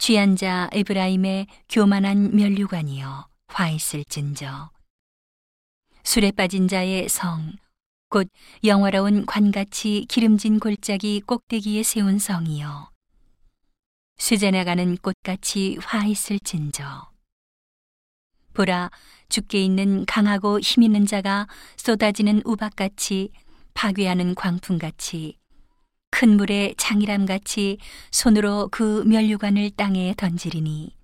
취한 자 에브라임의 교만한 면류관이여 화 있을진저. 술에 빠진 자의 성 곧 영화로운 관같이 기름진 골짜기 꼭대기에 세운 성이여. 수제 나가는 꽃같이 화 있을진저. 보라 죽게 있는 강하고 힘 있는 자가 쏟아지는 우박같이 파괴하는 광풍같이 큰 물의 장이람 같이 손으로 그 면류관을 땅에 던지리니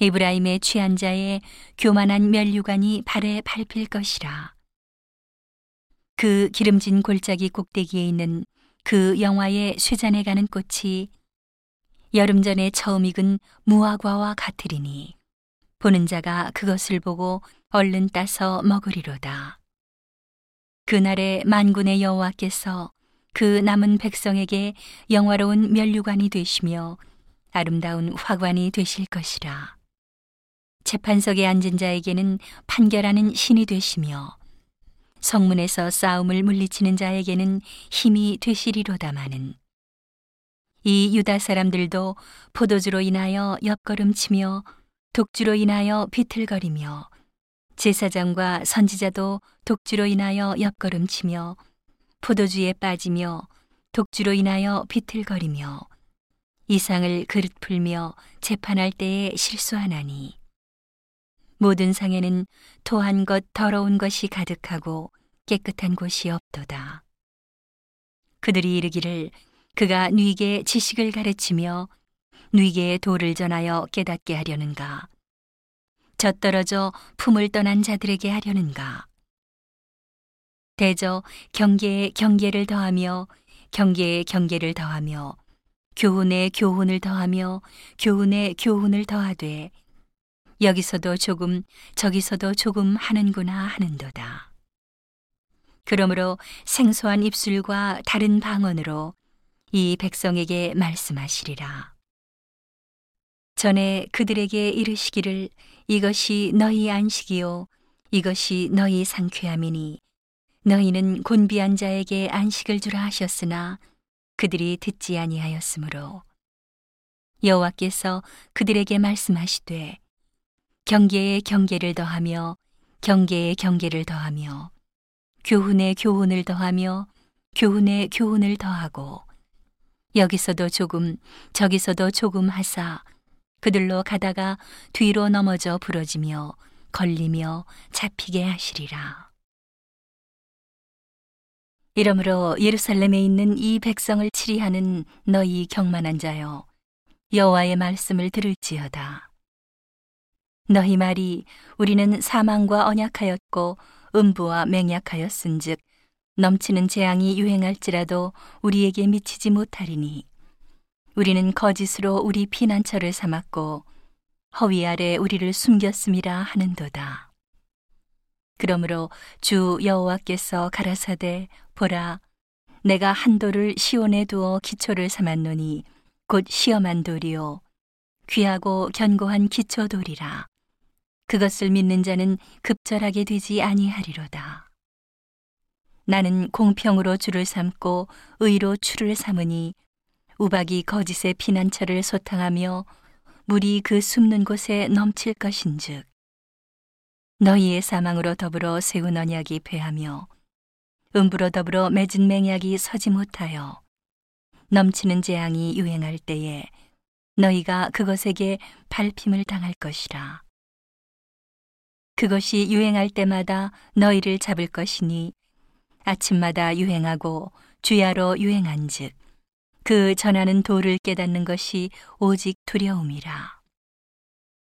에브라임의 취한 자의 교만한 면류관이 발에 밟힐 것이라 그 기름진 골짜기 꼭대기에 있는 그 영화의 쇠잔에 가는 꽃이 여름 전에 처음 익은 무화과와 같으리니 보는 자가 그것을 보고 얼른 따서 먹으리로다. 그날에 만군의 여호와께서 그 남은 백성에게 영화로운 면류관이 되시며 아름다운 화관이 되실 것이라. 재판석에 앉은 자에게는 판결하는 신이 되시며 성문에서 싸움을 물리치는 자에게는 힘이 되시리로다마는 이 유다 사람들도 포도주로 인하여 옆걸음치며 독주로 인하여 비틀거리며 제사장과 선지자도 독주로 인하여 옆걸음치며 포도주에 빠지며 독주로 인하여 비틀거리며 이상을 그릇 풀며 재판할 때에 실수하나니 모든 상에는 토한 것 더러운 것이 가득하고 깨끗한 곳이 없도다. 그들이 이르기를 그가 뉘게 지식을 가르치며 뉘게의 도를 전하여 깨닫게 하려는가? 젖떨어져 품을 떠난 자들에게 하려는가? 대저 경계에 경계를 더하며 경계에 경계를 더하며 교훈에 교훈을 더하며 교훈에 교훈을 더하되 여기서도 조금 저기서도 조금 하는구나 하는도다. 그러므로 생소한 입술과 다른 방언으로 이 백성에게 말씀하시리라. 전에 그들에게 이르시기를 이것이 너희 안식이요 이것이 너희 상쾌함이니 너희는 곤비한 자에게 안식을 주라 하셨으나 그들이 듣지 아니하였으므로 여호와께서 그들에게 말씀하시되 경계에 경계를 더하며 경계에 경계를 더하며 교훈에 교훈을 더하며 교훈에 교훈을 더하고 여기서도 조금 저기서도 조금 하사 그들로 가다가 뒤로 넘어져 부러지며 걸리며 잡히게 하시리라. 이러므로 예루살렘에 있는 이 백성을 치리하는 너희 경만한 자여 여호와의 말씀을 들을지어다. 너희 말이 우리는 사망과 언약하였고 음부와 맹약하였은즉 넘치는 재앙이 유행할지라도 우리에게 미치지 못하리니 우리는 거짓으로 우리 피난처를 삼았고 허위 아래 우리를 숨겼음이라 하는도다. 그러므로 주 여호와께서 가라사대 보라 내가 한 돌을 시온에 두어 기초를 삼았노니 곧 시험한 돌이요 귀하고 견고한 기초 돌이라 그것을 믿는 자는 급절하게 되지 아니하리로다. 나는 공평으로 주를 삼고 의로 추를 삼으니 우박이 거짓의 피난처를 소탕하며 물이 그 숨는 곳에 넘칠 것인즉 너희의 사망으로 더불어 세운 언약이 패하며 음부로 더불어 맺은 맹약이 서지 못하여 넘치는 재앙이 유행할 때에 너희가 그것에게 밟힘을 당할 것이라. 그것이 유행할 때마다 너희를 잡을 것이니 아침마다 유행하고 주야로 유행한즉 그 전하는 도를 깨닫는 것이 오직 두려움이라.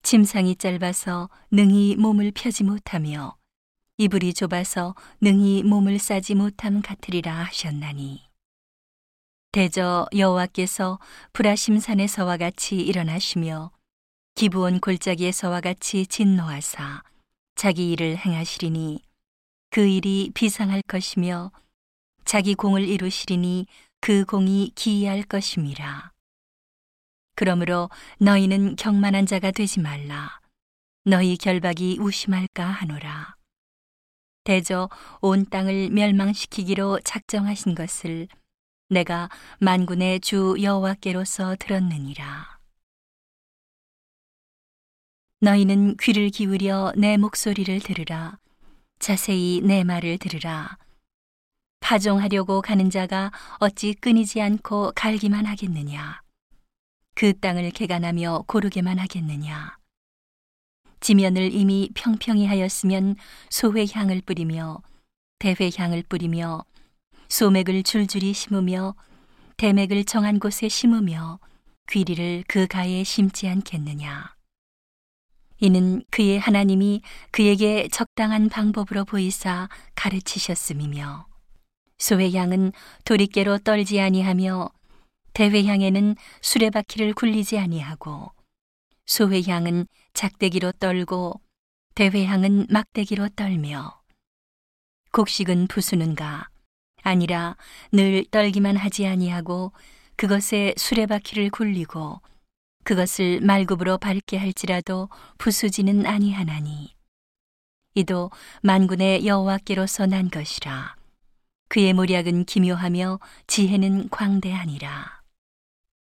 침상이 짧아서 능히 몸을 펴지 못하며 이불이 좁아서 능히 몸을 싸지 못함 같으리라 하셨나니. 대저 여호와께서 브라심산에서와 같이 일어나시며 기부온 골짜기에서와 같이 진노하사 자기 일을 행하시리니 그 일이 비상할 것이며 자기 공을 이루시리니 그 공이 기이할 것임이라. 그러므로 너희는 경만한 자가 되지 말라. 너희 결박이 우심할까 하노라. 대저 온 땅을 멸망시키기로 작정하신 것을 내가 만군의 주 여호와께로서 들었느니라. 너희는 귀를 기울여 내 목소리를 들으라. 자세히 내 말을 들으라. 파종하려고 가는 자가 어찌 끊이지 않고 갈기만 하겠느냐. 그 땅을 개간하며 고르게만 하겠느냐. 지면을 이미 평평히 하였으면 소회 향을 뿌리며 대회 향을 뿌리며 소맥을 줄줄이 심으며 대맥을 정한 곳에 심으며 귀리를 그 가에 심지 않겠느냐. 이는 그의 하나님이 그에게 적당한 방법으로 보이사 가르치셨음이며 소의 양은 도리깨로 떨지 아니하며 대회 향에는 수레바퀴를 굴리지 아니하고 소회 향은 작대기로 떨고 대회 향은 막대기로 떨며 곡식은 부수는가 아니라 늘 떨기만 하지 아니하고 그것에 수레바퀴를 굴리고 그것을 말굽으로 밟게 할지라도 부수지는 아니하나니. 이도 만군의 여호와께로서 난 것이라. 그의 모략은 기묘하며 지혜는 광대하니라